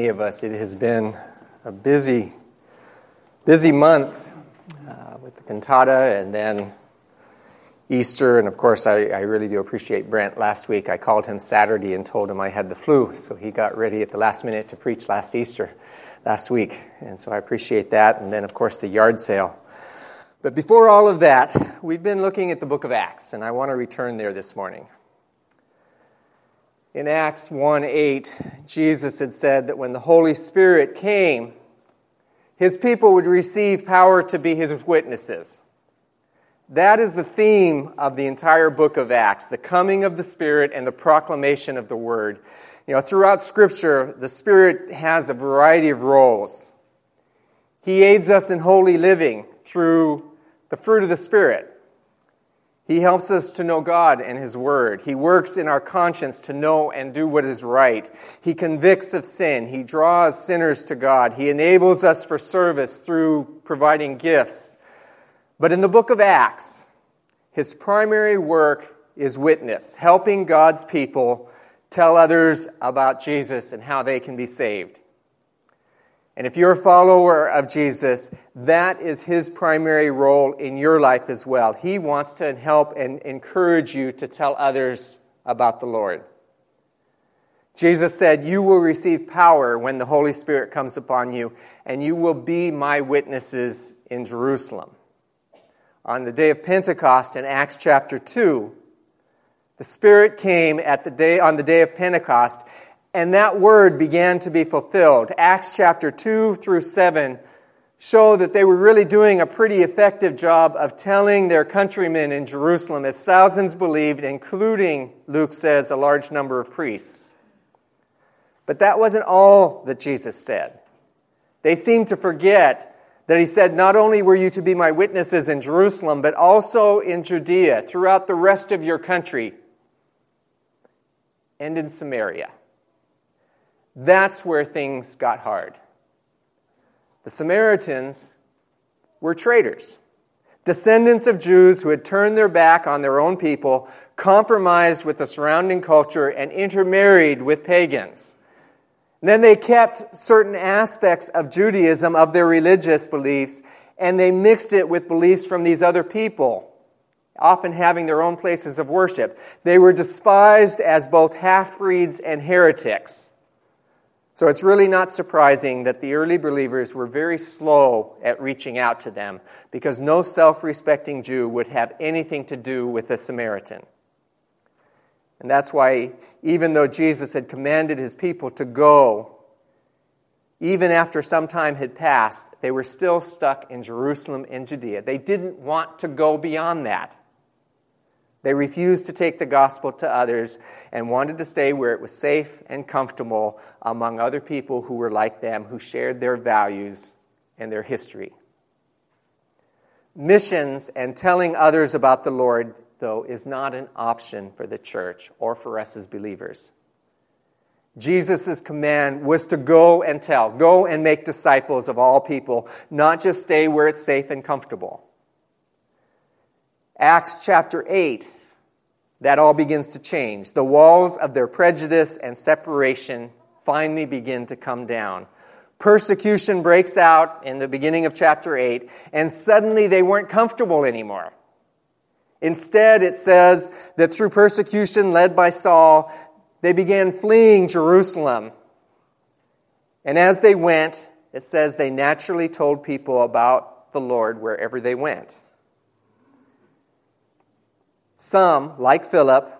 many of us, it has been a busy, busy month uh, with the cantata and then Easter. And of course, I, I really do appreciate Brent. Last week, I called him Saturday and told him I had the flu. So he got ready at the last minute to preach last Easter, last week. And so I appreciate that. And then, of course, the yard sale. But before all of that, we've been looking at the book of Acts, and I want to return there this morning. In Acts 1 8, Jesus had said that when the Holy Spirit came, his people would receive power to be his witnesses. That is the theme of the entire book of Acts the coming of the Spirit and the proclamation of the Word. You know, throughout Scripture, the Spirit has a variety of roles. He aids us in holy living through the fruit of the Spirit. He helps us to know God and His Word. He works in our conscience to know and do what is right. He convicts of sin. He draws sinners to God. He enables us for service through providing gifts but in the book of Acts, his primary work is witness, helping God's people tell others about Jesus and how they can be saved. And if you're a follower of Jesus, that is his primary role in your life as well. He wants to help and encourage you to tell others about the Lord. Jesus said, You will receive power when the Holy Spirit comes upon you, and you will be my witnesses in Jerusalem on the day of Pentecost in Acts chapter 2. The Spirit came at the day, on the day of Pentecost, and that word began to be fulfilled. Acts chapter 2 through 7 show that they were really doing a pretty effective job of telling their countrymen in Jerusalem, as thousands believed, including, Luke says, a large number of priests. But that wasn't all that Jesus said. They seemed to forget that he said, Not only were you to be my witnesses in Jerusalem, but also in Judea, throughout the rest of your country, and in Samaria. That's where things got hard. The Samaritans were traitors, descendants of Jews who had turned their back on their own people, compromised with the surrounding culture, and intermarried with pagans. Then they kept certain aspects of Judaism, of their religious beliefs, and they mixed it with beliefs from these other people, often having their own places of worship. They were despised as both half breeds and heretics. So it's really not surprising that the early believers were very slow at reaching out to them because no self respecting Jew would have anything to do with a Samaritan. And that's why, even though Jesus had commanded his people to go, even after some time had passed, they were still stuck in Jerusalem and Judea. They didn't want to go beyond that. They refused to take the gospel to others and wanted to stay where it was safe and comfortable among other people who were like them, who shared their values and their history. Missions and telling others about the Lord though, is not an option for the church or for us as believers. Jesus' command was to go and tell, go and make disciples of all people, not just stay where it's safe and comfortable. Acts chapter 8, that all begins to change. The walls of their prejudice and separation finally begin to come down. Persecution breaks out in the beginning of chapter 8, and suddenly they weren't comfortable anymore. Instead, it says that through persecution led by Saul, they began fleeing Jerusalem. And as they went, it says they naturally told people about the Lord wherever they went. Some, like Philip,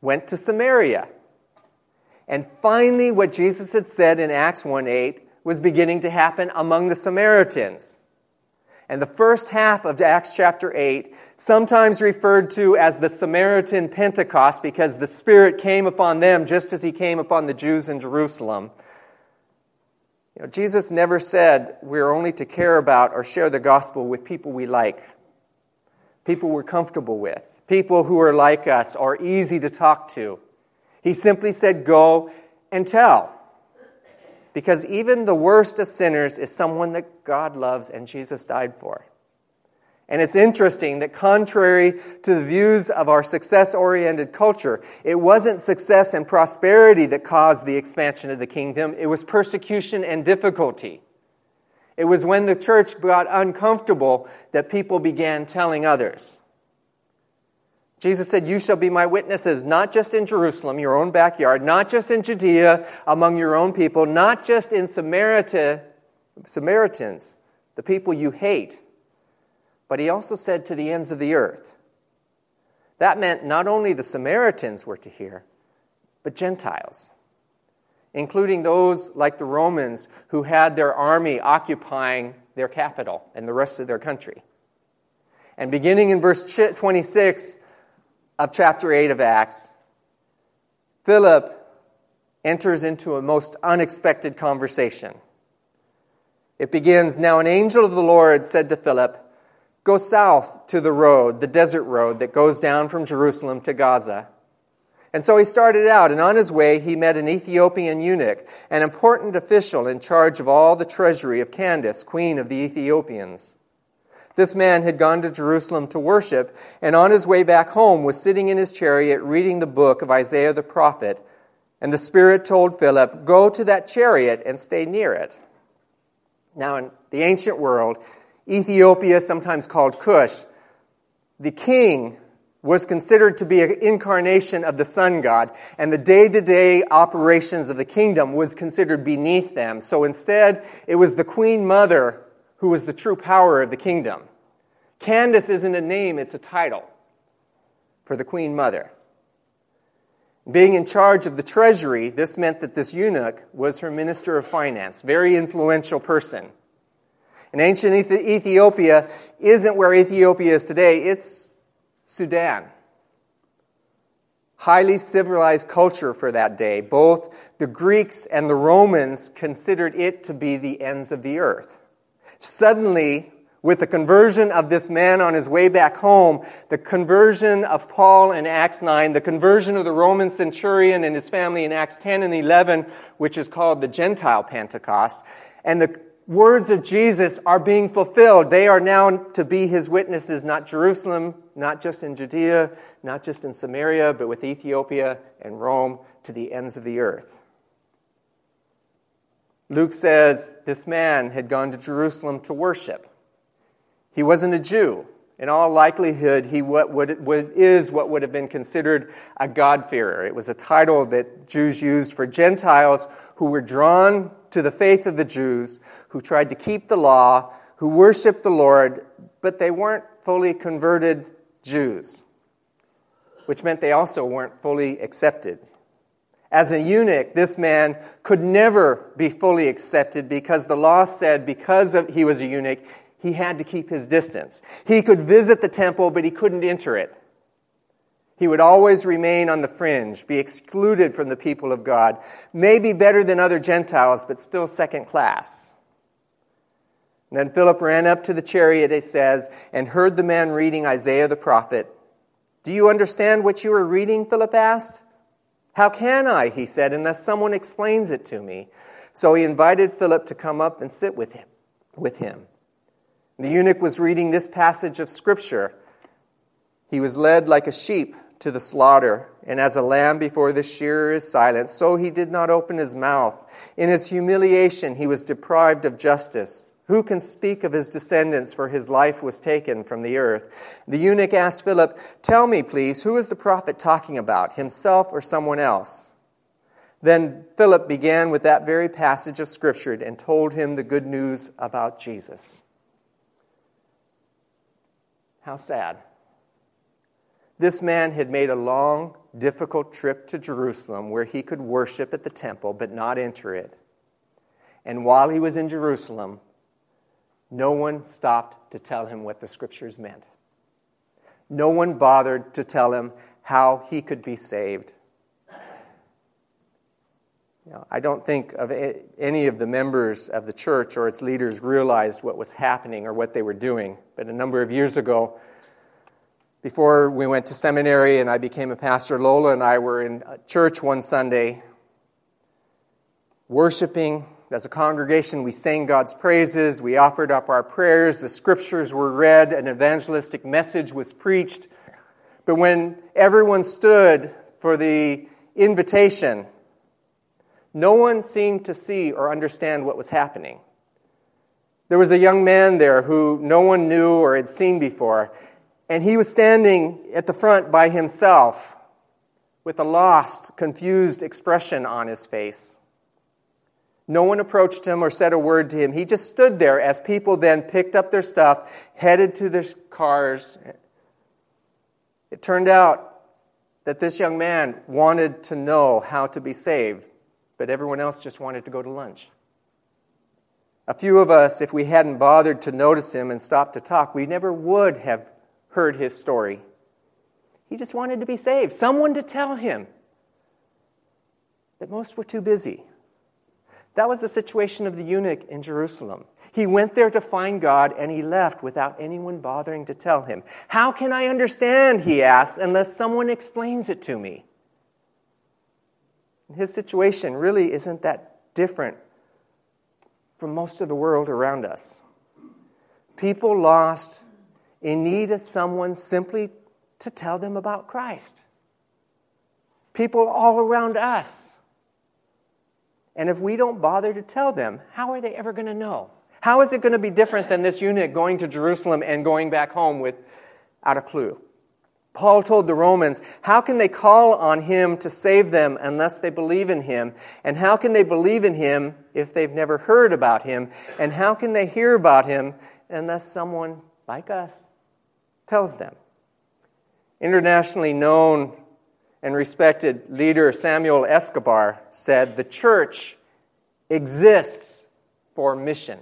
went to Samaria. And finally, what Jesus had said in Acts 1 8 was beginning to happen among the Samaritans. And the first half of Acts chapter 8, sometimes referred to as the Samaritan Pentecost because the Spirit came upon them just as he came upon the Jews in Jerusalem. You know, Jesus never said we're only to care about or share the gospel with people we like, people we're comfortable with, people who are like us or easy to talk to. He simply said, Go and tell. Because even the worst of sinners is someone that God loves and Jesus died for. And it's interesting that, contrary to the views of our success oriented culture, it wasn't success and prosperity that caused the expansion of the kingdom, it was persecution and difficulty. It was when the church got uncomfortable that people began telling others. Jesus said, You shall be my witnesses, not just in Jerusalem, your own backyard, not just in Judea, among your own people, not just in Samaritan, Samaritans, the people you hate, but he also said to the ends of the earth. That meant not only the Samaritans were to hear, but Gentiles, including those like the Romans who had their army occupying their capital and the rest of their country. And beginning in verse 26 of chapter 8 of Acts, Philip enters into a most unexpected conversation. It begins Now, an angel of the Lord said to Philip, Go south to the road, the desert road that goes down from Jerusalem to Gaza. And so he started out, and on his way, he met an Ethiopian eunuch, an important official in charge of all the treasury of Candace, queen of the Ethiopians. This man had gone to Jerusalem to worship, and on his way back home was sitting in his chariot reading the book of Isaiah the prophet. And the Spirit told Philip, Go to that chariot and stay near it. Now, in the ancient world, Ethiopia, sometimes called Cush, the king was considered to be an incarnation of the sun god, and the day to day operations of the kingdom was considered beneath them. So instead, it was the queen mother who was the true power of the kingdom. Candace isn't a name, it's a title for the queen mother. Being in charge of the treasury, this meant that this eunuch was her minister of finance, very influential person. And ancient Ethiopia isn't where Ethiopia is today, it's Sudan. Highly civilized culture for that day. Both the Greeks and the Romans considered it to be the ends of the earth. Suddenly, with the conversion of this man on his way back home, the conversion of Paul in Acts 9, the conversion of the Roman centurion and his family in Acts 10 and 11, which is called the Gentile Pentecost, and the words of Jesus are being fulfilled. They are now to be his witnesses, not Jerusalem, not just in Judea, not just in Samaria, but with Ethiopia and Rome to the ends of the earth. Luke says this man had gone to Jerusalem to worship. He wasn't a Jew. In all likelihood, he what would, what is what would have been considered a God-fearer. It was a title that Jews used for Gentiles who were drawn to the faith of the Jews, who tried to keep the law, who worshiped the Lord, but they weren't fully converted Jews, which meant they also weren't fully accepted. As a eunuch, this man could never be fully accepted because the law said because of, he was a eunuch, he had to keep his distance. He could visit the temple, but he couldn't enter it. He would always remain on the fringe, be excluded from the people of God, maybe better than other Gentiles, but still second class. And then Philip ran up to the chariot, it says, and heard the man reading Isaiah the prophet. Do you understand what you are reading? Philip asked. How can I, he said, unless someone explains it to me? So he invited Philip to come up and sit with him. With him. The eunuch was reading this passage of Scripture. He was led like a sheep to the slaughter, and as a lamb before the shearer is silent, so he did not open his mouth. In his humiliation, he was deprived of justice. Who can speak of his descendants, for his life was taken from the earth? The eunuch asked Philip, Tell me, please, who is the prophet talking about, himself or someone else? Then Philip began with that very passage of Scripture and told him the good news about Jesus. How sad. This man had made a long, difficult trip to Jerusalem where he could worship at the temple but not enter it. And while he was in Jerusalem, no one stopped to tell him what the scriptures meant. No one bothered to tell him how he could be saved. I don't think of any of the members of the church or its leaders realized what was happening or what they were doing. But a number of years ago, before we went to seminary and I became a pastor, Lola and I were in church one Sunday, worshiping As a congregation, we sang God's praises, we offered up our prayers, the scriptures were read, an evangelistic message was preached. But when everyone stood for the invitation, no one seemed to see or understand what was happening. There was a young man there who no one knew or had seen before, and he was standing at the front by himself with a lost, confused expression on his face. No one approached him or said a word to him. He just stood there as people then picked up their stuff, headed to their cars. It turned out that this young man wanted to know how to be saved, but everyone else just wanted to go to lunch. A few of us, if we hadn't bothered to notice him and stopped to talk, we never would have heard his story. He just wanted to be saved, someone to tell him. But most were too busy. That was the situation of the eunuch in Jerusalem. He went there to find God and he left without anyone bothering to tell him. How can I understand, he asks, unless someone explains it to me? His situation really isn't that different from most of the world around us. People lost in need of someone simply to tell them about Christ. People all around us and if we don't bother to tell them, how are they ever going to know? How is it going to be different than this eunuch going to Jerusalem and going back home without a clue? Paul told the Romans, how can they call on him to save them unless they believe in him? And how can they believe in him if they've never heard about him? And how can they hear about him unless someone like us tells them? Internationally known and respected leader Samuel Escobar said, The church exists for mission.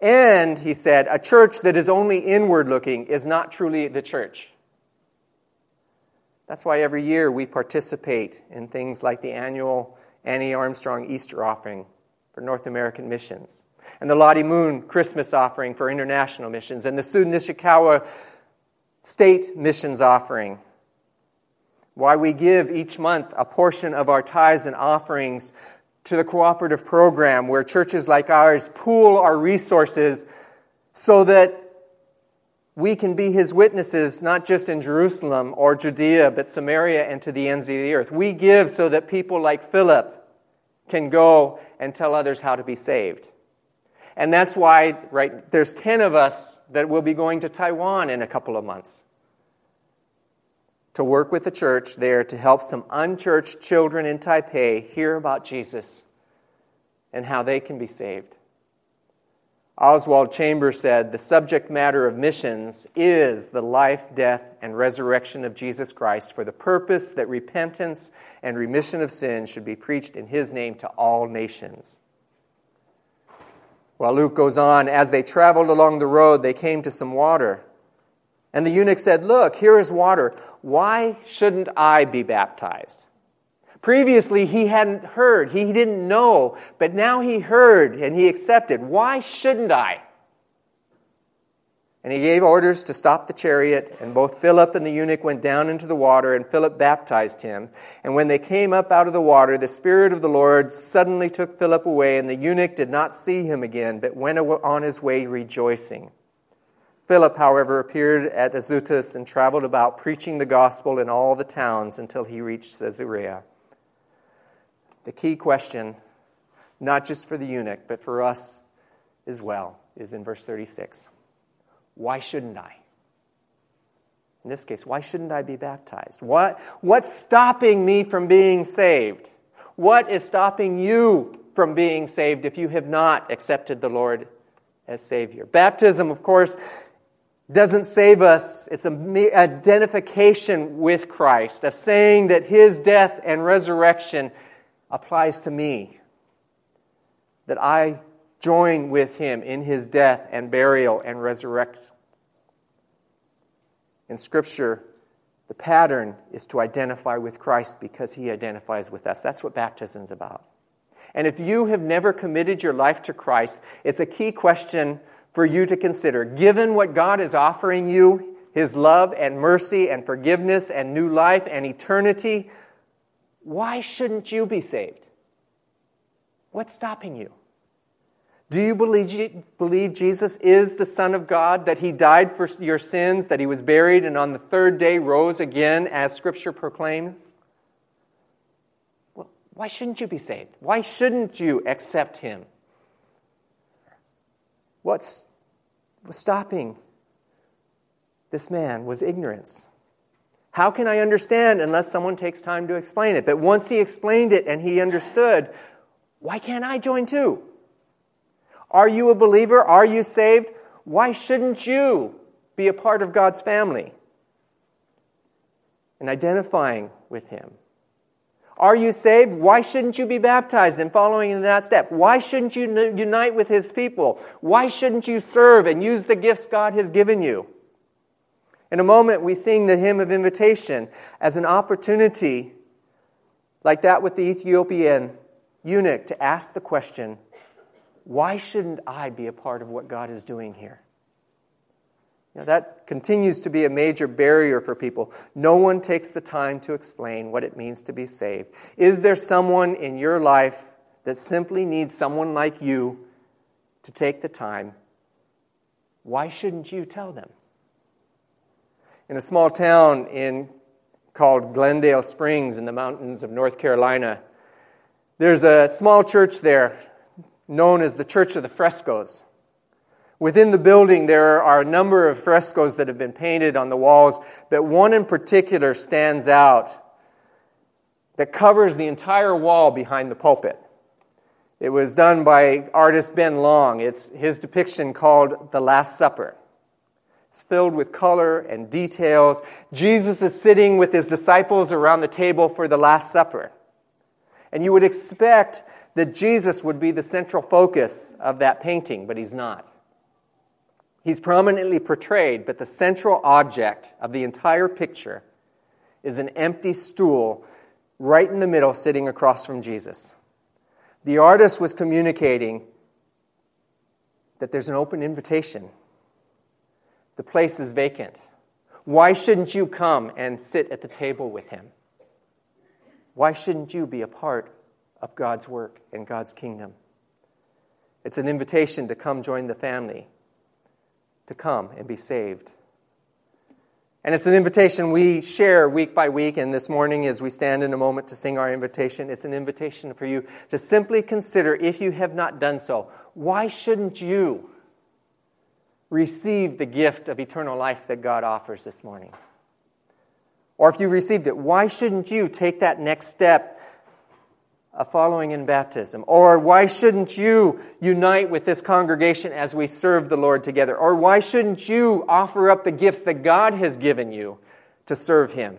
And, he said, a church that is only inward looking is not truly the church. That's why every year we participate in things like the annual Annie Armstrong Easter offering for North American missions, and the Lottie Moon Christmas offering for international missions, and the Sue Nishikawa State Missions offering why we give each month a portion of our tithes and offerings to the cooperative program where churches like ours pool our resources so that we can be his witnesses not just in Jerusalem or Judea, but Samaria and to the ends of the earth. We give so that people like Philip can go and tell others how to be saved. And that's why, right, there's 10 of us that will be going to Taiwan in a couple of months to work with the church there to help some unchurched children in Taipei hear about Jesus and how they can be saved. Oswald Chambers said the subject matter of missions is the life, death, and resurrection of Jesus Christ for the purpose that repentance and remission of sins should be preached in his name to all nations. While Luke goes on, as they traveled along the road, they came to some water. And the eunuch said, Look, here is water. Why shouldn't I be baptized? Previously, he hadn't heard, he didn't know, but now he heard and he accepted. Why shouldn't I? And he gave orders to stop the chariot, and both Philip and the eunuch went down into the water, and Philip baptized him. And when they came up out of the water, the Spirit of the Lord suddenly took Philip away, and the eunuch did not see him again, but went on his way rejoicing. Philip, however, appeared at Azotus and traveled about preaching the gospel in all the towns until he reached Caesarea. The key question, not just for the eunuch, but for us as well, is in verse 36. Why shouldn't I? In this case, why shouldn't I be baptized? What, what's stopping me from being saved? What is stopping you from being saved if you have not accepted the Lord as Savior? Baptism, of course, doesn't save us. It's an identification with Christ, a saying that his death and resurrection applies to me. That I join with him in his death and burial and resurrection. In Scripture, the pattern is to identify with Christ because he identifies with us. That's what baptism is about. And if you have never committed your life to Christ, it's a key question for you to consider. Given what God is offering you, His love and mercy and forgiveness and new life and eternity, why shouldn't you be saved? What's stopping you? Do you believe, Jesus is the Son of God, that He died for your sins, that He was buried, and on the third day rose again, as Scripture proclaims? Well, why shouldn't you be saved? Why shouldn't you accept Him? What's, what's stopping this man was ignorance. How can I understand unless someone takes time to explain it? But once he explained it and he understood, why can't I join too? Are you a believer? Are you saved? Why shouldn't you be a part of God's family? And identifying with Him. Are you saved? Why shouldn't you be baptized and following in that step? Why shouldn't you unite with His people? Why shouldn't you serve and use the gifts God has given you? In a moment, we sing the hymn of invitation as an opportunity, like that with the Ethiopian eunuch, to ask the question why shouldn't I be a part of what God is doing here? You know, that continues to be a major barrier for people. No one takes the time to explain what it means to be saved. Is there someone in your life that simply needs someone like you to take the time? Why shouldn't you tell them? In a small town in, called Glendale Springs in the mountains of North Carolina, there's a small church there known as the Church of the Frescoes. Within the building, there are a number of frescoes that have been painted on the walls, but one in particular stands out that covers the entire wall behind the pulpit. It was done by artist Ben Long. It's his depiction called The Last Supper. It's filled with color and details. Jesus is sitting with his disciples around the table for the Last Supper. And you would expect that Jesus would be the central focus of that painting, but he's not. He's prominently portrayed, but the central object of the entire picture is an empty stool right in the middle, sitting across from Jesus. The artist was communicating that there's an open invitation. The place is vacant. Why shouldn't you come and sit at the table with him? Why shouldn't you be a part of God's work and God's kingdom. It's an invitation to come join the family, to come and be saved. And it's an invitation we share week by week. And this morning, as we stand in a moment to sing our invitation, it's an invitation for you to simply consider if you have not done so, why shouldn't you receive the gift of eternal life that God offers this morning? Or if you received it, why shouldn't you take that next step following in baptism? Or why shouldn't you unite with this congregation as we serve the Lord together? Or why shouldn't you offer up the gifts that God has given you to serve Him?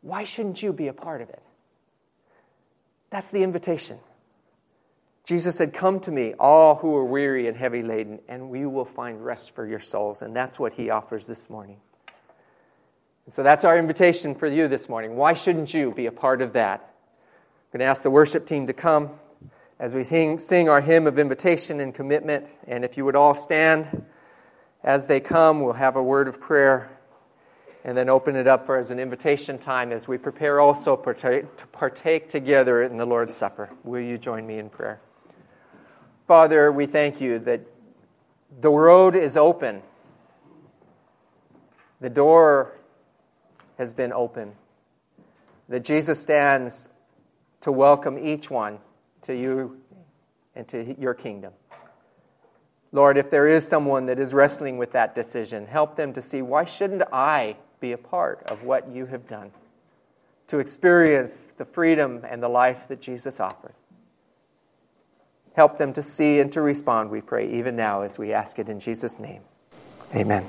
Why shouldn't you be a part of it? That's the invitation. Jesus said, Come to me, all who are weary and heavy laden, and we will find rest for your souls. And that's what He offers this morning. And so that's our invitation for you this morning. Why shouldn't you be a part of that? I'm going to ask the worship team to come as we sing, sing our hymn of invitation and commitment. And if you would all stand as they come, we'll have a word of prayer and then open it up for as an invitation time as we prepare also to partake together in the Lord's Supper. Will you join me in prayer? Father, we thank you that the road is open. The door has been open. That Jesus stands to welcome each one to you and to your kingdom. Lord, if there is someone that is wrestling with that decision, help them to see why shouldn't I be a part of what you have done to experience the freedom and the life that Jesus offered. Help them to see and to respond, we pray, even now as we ask it in Jesus' name. Amen.